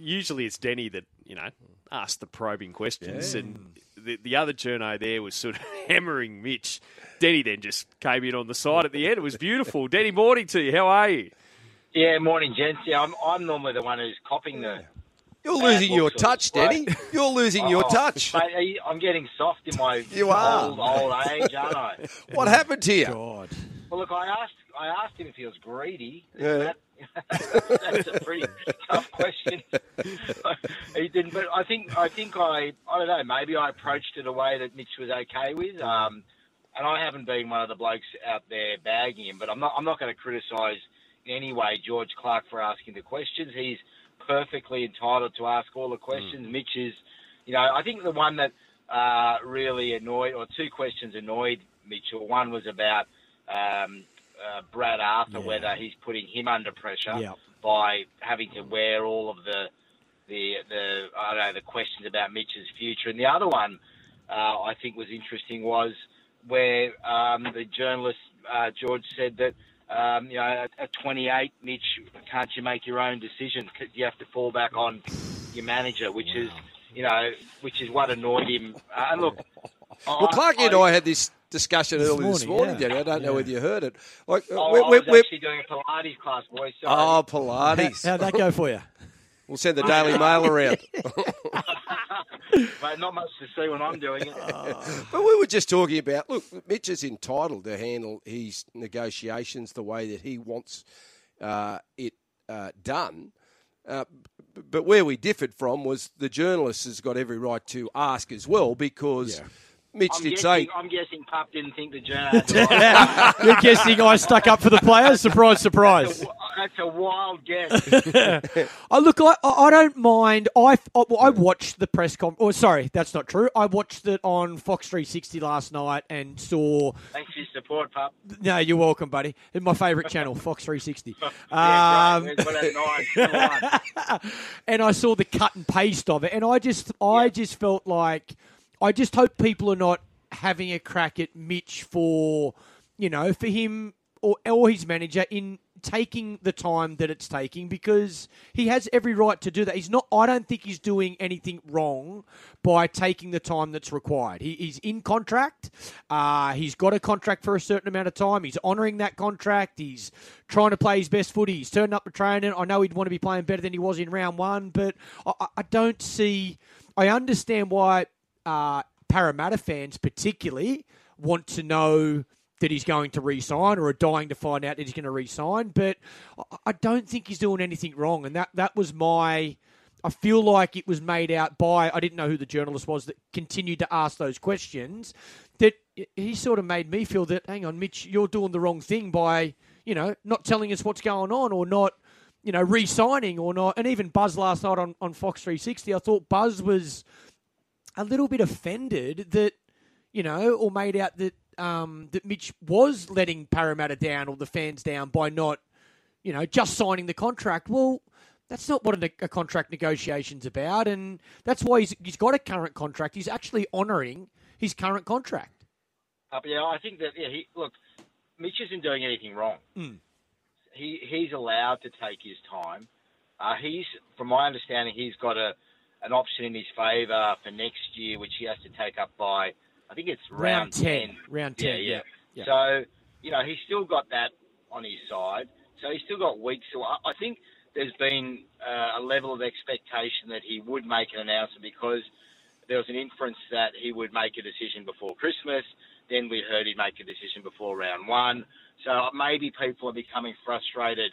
usually it's Denny that you know asks the probing questions, and the, the other journo there was sort of hammering Mitch. Denny then just came in on the side at the end. It was beautiful. Denny, morning to you. How are you? Yeah, morning, gents. Yeah, I'm, I'm normally the one who's copying the. You're losing your touch. Denny. You're losing your Oh, touch. mate, I'm getting soft in my You are. old, old age, aren't I? What happened to you? God. Well, look, I asked I asked him if he was greedy. Yeah. That, that's a pretty tough question. he didn't, but I think I think I I don't know. Maybe I approached it a way that Mitch was okay with. Um, and I haven't been one of the blokes out there bagging him, but I'm not I'm not going to criticise in any way George Clark for asking the questions. He's perfectly entitled to ask all the questions. Mitch is, you know, I think the one that uh, really annoyed, or two questions annoyed Mitchell. One was about um, uh, Brad Arthur, whether he's putting him under pressure Yeah. by having to wear all of the the the I don't know the questions about Mitch's future. And the other one uh, I think was interesting was where um, the journalist uh, George said that. Um, you know, at, at 28, Mitch, can't you make your own decision? 'Cause You have to fall back on your manager, which is, you know, which is what annoyed him. Uh, and look, Well, Clarky and I had this discussion This earlier this morning, morning, yeah. Denny. I don't know whether you heard it. Like, uh, Oh, we're, I we're, was we're- actually doing a Pilates class, boys. Sorry. oh, Pilates. How'd that go for you? We'll send the Daily Mail around. Mate, not much to see when I'm doing it. But we were just talking about look, Mitch is entitled to handle his negotiations the way that he wants uh, it uh, done. Uh, but where we differed from was the journalist has got every right to ask as well because Mitch I'm did guessing, say I'm guessing Pup didn't think the journal had the right. You're guessing I stuck up for the players? Surprise, surprise. That's a wild guess. I look, I, I don't mind. I, I, I watched the press con. Oh, sorry, that's not true. I watched it on Fox 360 last night and saw. Thanks for your support, Pup. No, you're welcome, buddy. It's my favourite channel, Fox 360. Yeah, Um, great. Where's that nine? Come on. and I saw the cut and paste of it, and I just, I just felt like, I just hope people are not having a crack at Mitch for, you know, for him or or his manager in taking the time that it's taking because he has every right to do that. He's not. I don't think he's doing anything wrong by taking the time that's required. He, he's in contract. Uh, he's got a contract for a certain amount of time. He's honouring that contract. He's trying to play his best footy. He's turned up to training. I know he'd want to be playing better than he was in round one, but I- I don't see. I understand why uh, Parramatta fans, particularly, want to know that he's going to re-sign or are dying to find out that he's going to re-sign. But I- don't think he's doing anything wrong, and that that was my. I feel like it was made out by I didn't know who the journalist was that continued to ask those questions. That he sort of made me feel that hang on, Mitch, you're doing the wrong thing by you know not telling us what's going on or not you know re-signing or not. And even Buzz last night on on Fox 360, I thought Buzz was a little bit offended that you know, or made out that um, that Mitch was letting Parramatta down or the fans down by not, you know, just signing the contract. Well, that's not what a, a contract negotiation's about, and that's why he's he's got a current contract. He's actually honouring his current contract. Uh, yeah, I think that yeah. He, look, Mitch isn't doing anything wrong. Mm. He he's allowed to take his time. Uh, he's, from my understanding, he's got a an option in his favour for next year, which he has to take up by I think it's round, Round 10. Round 10, Yeah, yeah. yeah. So you know he's still got that on his side. So he's still got weeks. So I, I think there's been uh, a level of expectation that he would make an announcement because there was an inference that he would make a decision before Christmas. Then we heard he'd make a decision before round one. So maybe people are becoming frustrated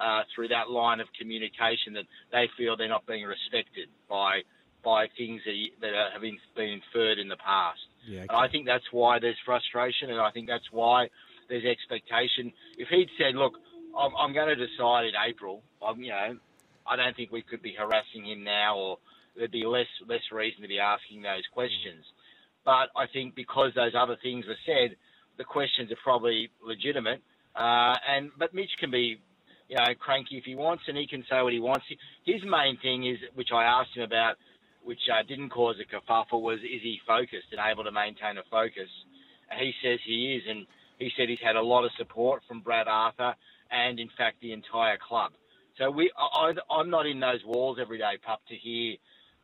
uh, through that line of communication that they feel they're not being respected by by things that, that have been, been inferred in the past. Yeah, And I think that's why there's frustration, and I think that's why there's expectation. If he'd said, "Look, I'm, I'm going to decide in April," I'm, you know, I don't think we could be harassing him now, or there'd be less less reason to be asking those questions. But I think because those other things were said, the questions are probably legitimate. Uh, and but Mitch can be, you know, cranky if he wants, and he can say what he wants. His main thing is, which I asked him about, which uh, didn't cause a kerfuffle, was is he focused and able to maintain a focus? He says he is, and he said he's had a lot of support from Brad Arthur and, in fact, the entire club. So we, I, I'm not in those walls every day, pup, to hear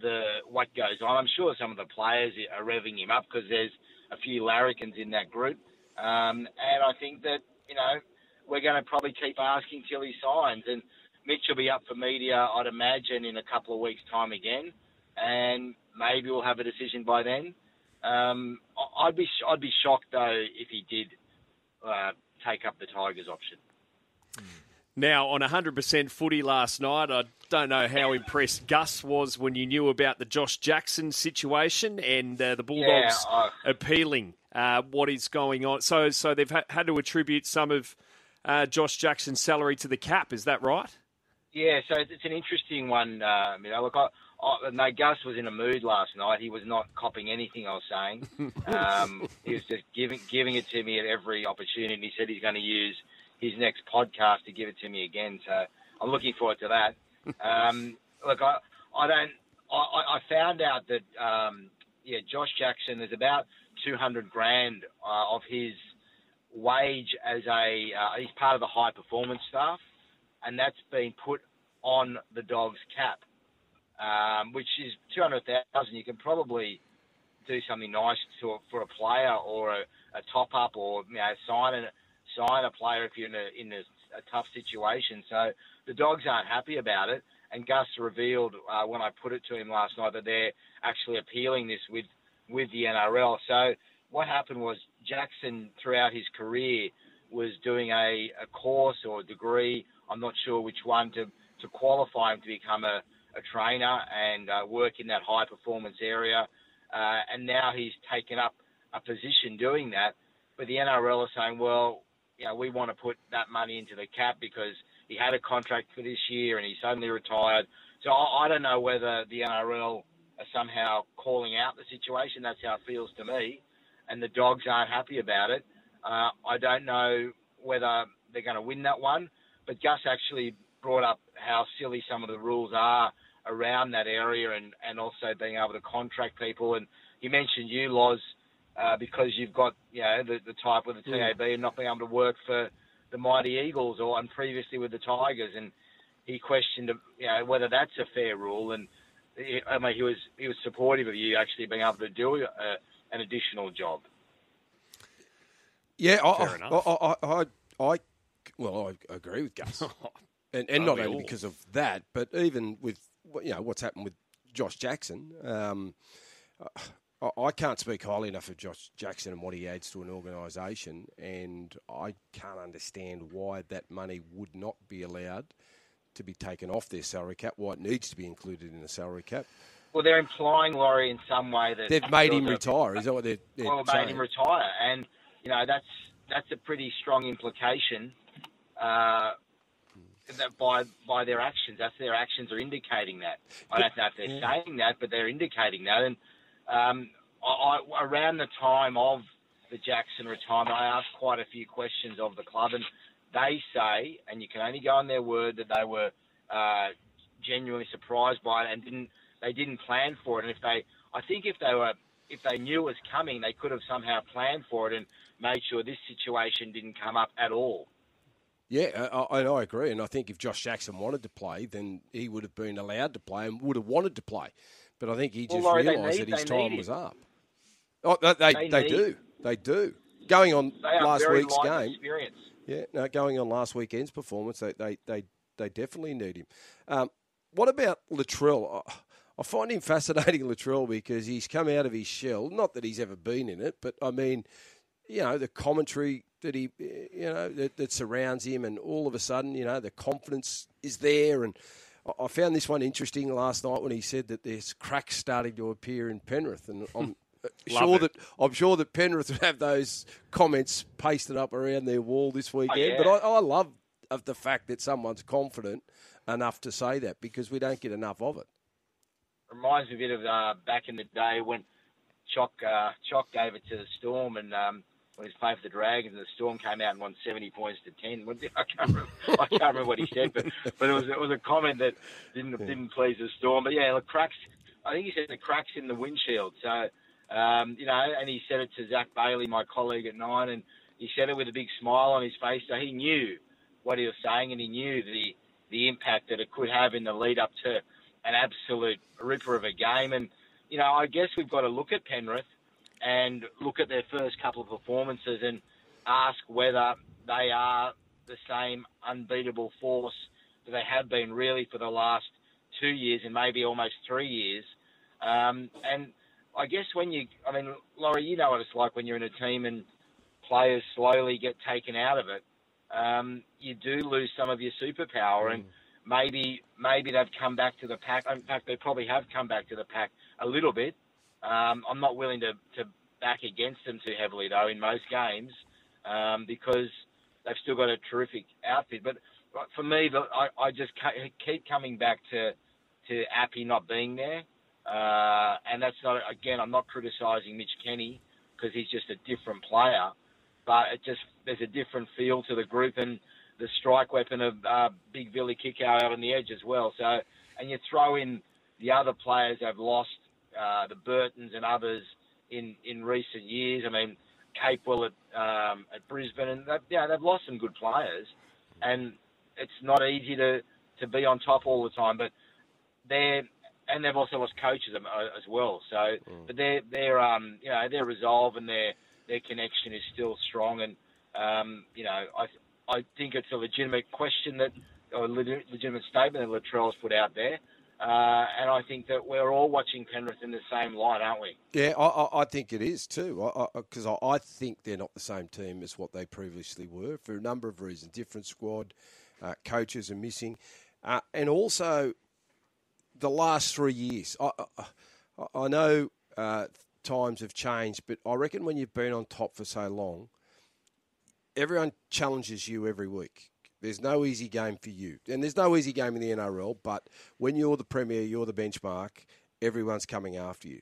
the what goes on. I'm sure some of the players are revving him up because there's a few larrikins in that group, um, and I think that you know we're going to probably keep asking till he signs. And Mitch will be up for media, I'd imagine, in a couple of weeks' time again, and maybe we'll have a decision by then. Um, I'd be I'd be shocked though if he did uh, take up the Tigers option. Now, on 100% footy last night, I don't know how impressed Gus was when you knew about the Josh Jackson situation and uh, the Bulldogs Yeah, appealing uh, what is going on. So, so they've ha- had to attribute some of uh, Josh Jackson's salary to the cap. Is that right? Yeah, so it's an interesting one. Um, you know, look, I, I, no, Gus was in a mood last night. He was not copying anything I was saying. Um, he was just giving giving it to me at every opportunity. He said he's going to use his next podcast to give it to me again. So I'm looking forward to that. Um, look, I, I don't. I, I I found out that um, yeah, Josh Jackson is about 200 grand uh, of his wage as a uh, he's part of the high performance staff, and that's been put on the Dogs cap, um, which is 200,000. You can probably do something nice to for a player or a, a top up or you know sign a sign a player if you're in a in a, a tough situation. So the Dogs aren't happy about it. And Gus revealed uh, when I put it to him last night that they're actually appealing this with with the NRL. So what happened was Jackson throughout his career was doing a, a course or a degree, I'm not sure which one, to, to qualify him to become a, a trainer and uh, work in that high performance area. Uh, and now he's taken up a position doing that. But the NRL are saying, well, you know, we want to put that money into the cap because he had a contract for this year and he suddenly retired. So I, I don't know whether the NRL are somehow calling out the situation. That's how it feels to me. And the dogs aren't happy about it. Uh, I don't know whether they're going to win that one. But Gus actually brought up how silly some of the rules are around that area and, and also being able to contract people. And he mentioned you, Loz, uh, because you've got, you know, the, the type with the TAB and not being able to work for the Mighty Eagles or and previously with the Tigers. And he questioned, you know, whether that's a fair rule. And he- I mean, he was he was supportive of you actually being able to do a, an additional job. Yeah, I, Fair I, enough. I, I, I, I, well, I agree with Gus, and, and not only all? because of that, but even with you know what's happened with Josh Jackson. Um, I, I can't speak highly enough of Josh Jackson and what he adds to an organisation, and I can't understand why that money would not be allowed to be taken off their salary cap. Why it needs to be included in the salary cap. Well, they're implying Laurie in some way that They've made him retire. Is that what they're, they're well, saying? made him retire, and you know that's that's a pretty strong implication uh, that by by their actions. That's their actions are indicating that. I don't know if they're saying that, but they're indicating that. And um, I, I, around the time of the Jackson retirement, I asked quite a few questions of the club, and they say, and you can only go on their word that they were uh, genuinely surprised by it and didn't they didn't plan for it. And if they, I think if they were if they knew it was coming, they could have somehow planned for it and made sure this situation didn't come up at all. Yeah, I, I, I agree, and I think if Josh Jackson wanted to play, then he would have been allowed to play and would have wanted to play. But I think he just they realised that his time was up. Oh, they they, They do, they do. Going on last week's game, experience. yeah, no, going on last weekend's performance, they they they, they definitely need him. Um, what about Latrell? I, find him fascinating, Latrell, because he's come out of his shell. Not that he's ever been in it, but I mean, you know, the commentary that he, you know, that, that surrounds him, and all of a sudden, you know, the confidence is there. And I- found this one interesting last night when he said that there's cracks starting to appear in Penrith, and I'm uh, sure it. that I'm sure that Penrith would have those comments pasted up around their wall this weekend. yeah. But I, I love of the fact that someone's confident enough to say that because we don't get enough of it. Reminds me a bit of uh, back in the day when Choc uh, Choc gave it to the Storm and um, when he was playing for the Dragons and the Storm came out and won seventy points to ten. I can't remember, I can't remember what he said, but but it was it was a comment that didn't didn't please the Storm. But yeah, the cracks. I think he said the cracks in the windshield. So um, you know, and he said it to Zach Bailey, my colleague at Nine, and he said it with a big smile on his face. So he knew what he was saying, and he knew that he the impact that it could have in the lead up to an absolute ripper of a game. And you know, I guess we've got to look at Penrith and look at their first couple of performances and ask whether they are the same unbeatable force that they have been really for the last two years and maybe almost three years. Um, and I guess when you, I mean, Laurie, you know what it's like when you're in a team and players slowly get taken out of it. Um, you do lose some of your superpower, mm. and maybe maybe they've come back to the pack. In fact, they probably have come back to the pack a little bit. Um, I'm not willing to, to back against them too heavily though in most games um, because they've still got a terrific outfit. But for me, I, I just keep coming back to to Api not being there, uh, and that's not again. I'm not criticising Mitch Kenny because he's just a different player, but it just there's a different feel to the group and the strike weapon of uh, Big Billy Kikau out on the edge as well. So, and you throw in the other players have lost, uh, the Burtons and others in in recent years. I mean, Capewell at um, at Brisbane, and they've, yeah, they've lost some good players, and it's not easy to to be on top all the time. But they're and they've also lost coaches as well. So, mm. but their their um you know their resolve and their their connection is still strong, and um you know I I think it's a legitimate question that a legitimate statement that Latrell's put out there. Uh, and I think that we're all watching Penrith in the same light, aren't we? Yeah, I, I think it is too. Because I, I, I, think they're not the same team as what they previously were for a number of reasons. Different squad, uh, coaches are missing, uh, and also the last three years. I, I know uh, times have changed, but I reckon when you've been on top for so long, everyone challenges you every week. There's no easy game for you. And there's no easy game in the NRL, but when you're the premier, you're the benchmark, everyone's coming after you.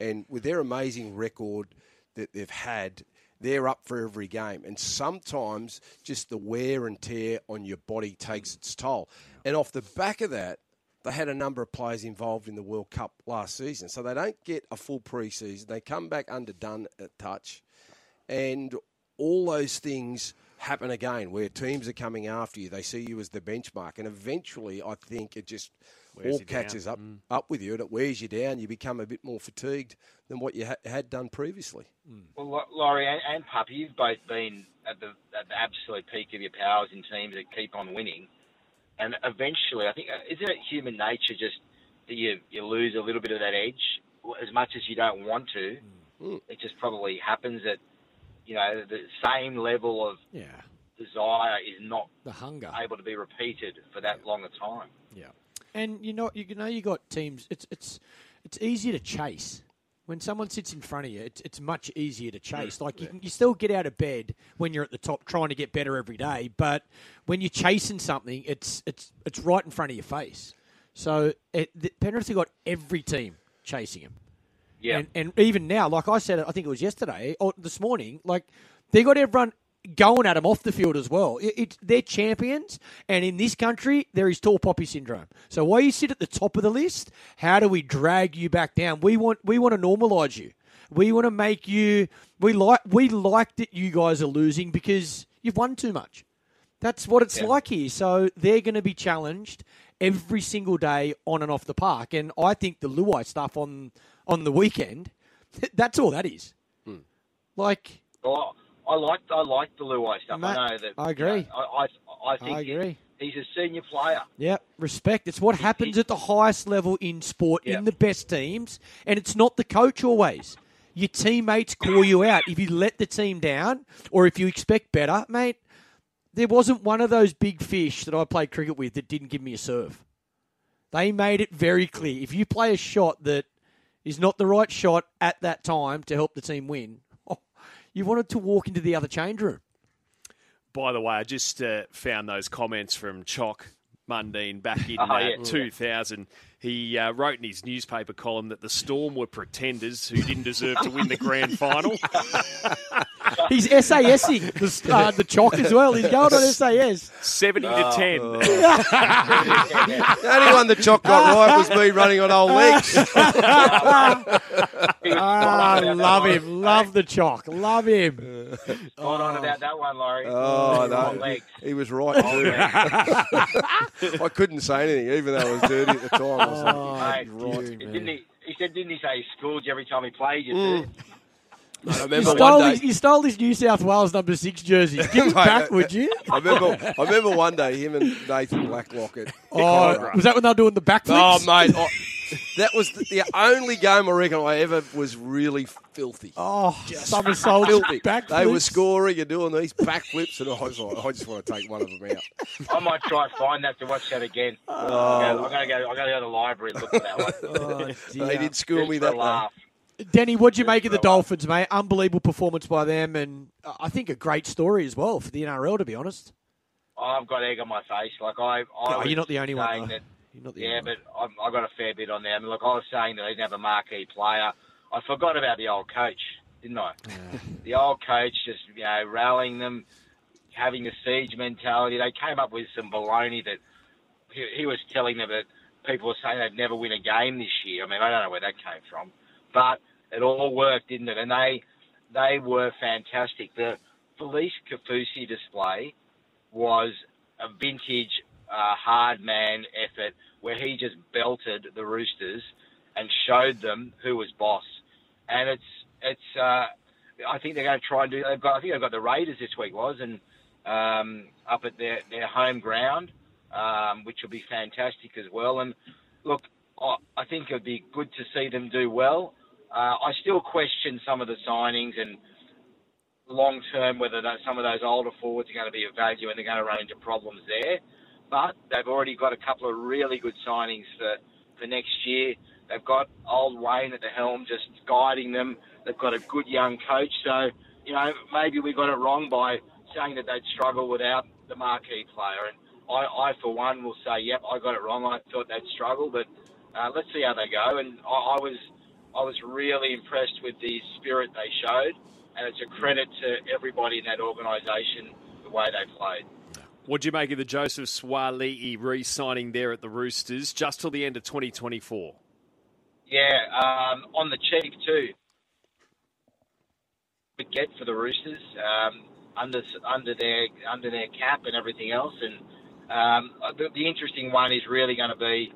And with their amazing record that they've had, they're up for every game. And sometimes just the wear and tear on your body takes its toll. And off the back of that, they had a number of players involved in the World Cup last season. So they don't get a full preseason. They come back underdone at touch. And all those things happen again where teams are coming after you. They see you as the benchmark. And eventually, I think it just wears all catches up, mm. up with you and it wears you down. You become a bit more fatigued than what you ha- had done previously. Mm. Well, Laurie and, and Puppy, you've both been at the, at the absolute peak of your powers in teams that keep on winning. And eventually, I think, uh, isn't it human nature just that you, you lose a little bit of that edge as much as you don't want to? Mm. It just probably happens that – you know, the same level of yeah. desire is not the hunger able to be repeated for that long a time. Yeah, and you know, you know, you got teams. It's it's it's easier to chase. When someone sits in front of you, it's, it's much easier to chase. Like you, can, you still get out of bed when you're at the top, trying to get better every day. But when you're chasing something, it's it's it's right in front of your face. So it, the, Penrith have got every team chasing him. Yeah. And, and even now, like I said, I think it was yesterday or this morning, like they got everyone going at them off the field as well. It, it, they're champions, and in this country, there is tall poppy syndrome. So while you sit at the top of the list, how do we drag you back down? We want we want to normalise you. We want to make you. We like we like that you guys are losing because you've won too much. That's what it's yeah. like here. So they're going to be challenged every single day on and off the park. And I think the Luai stuff on on the weekend. That's all that is. Hmm. Like, well, I like I like the Luai stuff. Matt, I know that. I agree. You know, I, I, I think I agree. He's a senior player. Yeah, respect. It's what happens at the highest level in sport yep. in the best teams, and it's not the coach always. Your teammates call you out if you let the team down or if you expect better, mate. There wasn't one of those big fish that I played cricket with that didn't give me a serve. They made it very clear. If you play a shot that is not the right shot at that time to help the team win, oh, you wanted to walk into the other change room. By the way, I just uh, found those comments from Choc Mundine back in oh, uh, yeah. 2000. He uh, wrote in his newspaper column that the Storm were pretenders who didn't deserve to win the grand final. He's SASing the, uh, the Choc as well. He's going on SAS. 70 to 10. The only one the Choc got right was me running on old legs. Ah, love him. Love the Choc. Love him. Hold on about that one, Laurie. Oh, Long no. legs. He was right, too. I couldn't say anything, even though I was dirty at the time. I was like, Oh, Mate, right. didn't he, he said, didn't he say he schooled you every time he played you? Mm. Too? I You remember stole, one his, day. you stole his New South Wales number six jersey. Give it Mate, back, would you? I remember, I remember one day him and Nathan Blacklock at Oh, was that when they were doing the backflips? Oh, mate, I, that was the, the only game I reckon I ever was really filthy. Oh, somersault filthy. backflips. They were scoring and doing these backflips, and I was like, I just want to take one of them out. I might try and find that to watch that again. Oh. I'm going to go. I'm going to go to the library and look at that one. Oh, They did school Just me that way. laugh. Denny, what'd you make of the for a laugh. Dolphins, mate? Unbelievable performance by them, and uh, I think a great story as well for the NRL, to be honest. I've got egg on my face. Like I, I Oh, you're not the only one. That, You're not the yeah, only but I, I got a fair bit on them. Look, I was saying that they didn't have a marquee player. I forgot about the old coach, didn't I? the old coach just you know rallying them, having the siege mentality. They came up with some baloney that he, he was telling them that people were saying they'd never win a game this year. I mean, I don't know where that came from, but it all worked, didn't it? And they they were fantastic. The Felise Kaufusi display was a vintage uh, hard man effort where he just belted the Roosters and showed them who was boss. And it's it's uh, I think they're going to try and do. They've got I think they've got the Raiders this week was and um, up at their their home ground, um, which will be fantastic as well. And look, I, I think it'd be good to see them do well. Uh, I still question some of the signings and long term whether that, some of those older forwards are going to be of value and they're going to run into problems there. But they've already got a couple of really good signings for, for next year. They've got old Wayne at the helm just guiding them. They've got a good young coach. So, you know, maybe we got it wrong by saying that they'd struggle without the marquee player. And I, I for one, will say, yep, I got it wrong. I thought they'd struggle, but uh, let's see how they go. And I, I was I was really impressed with the spirit they showed, and it's a credit to everybody in that organisation the way they played. What'd you make of the Joseph Suaalii re-signing there at the Roosters just till the end of 2024? Yeah, um, on the cheap too. Big get for the Roosters um, under under their under their cap and everything else, and um, the, the interesting one is really going to be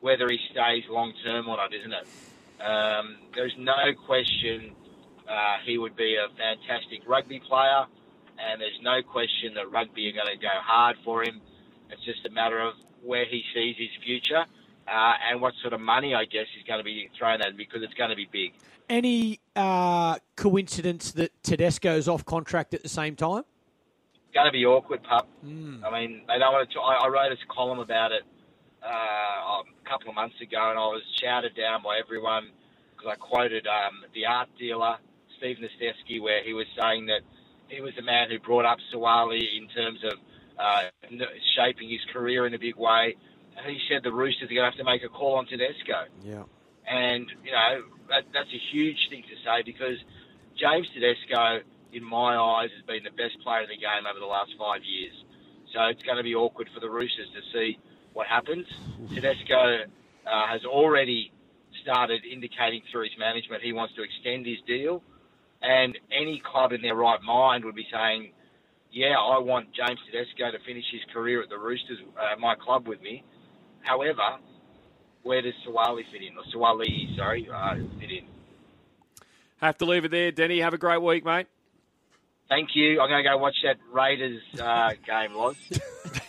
whether he stays long term or not, isn't it? Um, there's no question uh, he would be a fantastic rugby player, and there's no question that rugby are going to go hard for him. It's just a matter of where he sees his future uh, and what sort of money, I guess, is going to be thrown at him because it's going to be big. Any uh, coincidence that Tedesco's off contract at the same time? It's going to be awkward, pup. I mean, they don't want to. I, I wrote a column about it uh, couple of months ago, and I was shouted down by everyone because I quoted um, the art dealer Steve Nastevsky, where he was saying that he was the man who brought up Sawali in terms of uh, shaping his career in a big way. And he said the Roosters are going to have to make a call on Tedesco. Yeah. And, you know, that, that's a huge thing to say because James Tedesco, in my eyes, has been the best player in the game over the last five years. So it's going to be awkward for the Roosters to see what happens. Tedesco uh, has already started indicating through his management he wants to extend his deal. And any club in their right mind would be saying, yeah, I want James Tedesco to finish his career at the Roosters, uh, my club, with me. However, where does Sawali fit in? Or Sawali, sorry, uh, fit in? Have to leave it there, Denny. Have a great week, mate. Thank you. I'm going to go watch that Raiders uh, game, Loz.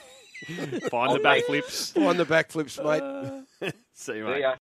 Find the Okay. backflips. Find the backflips, mate. See you, See mate. ya.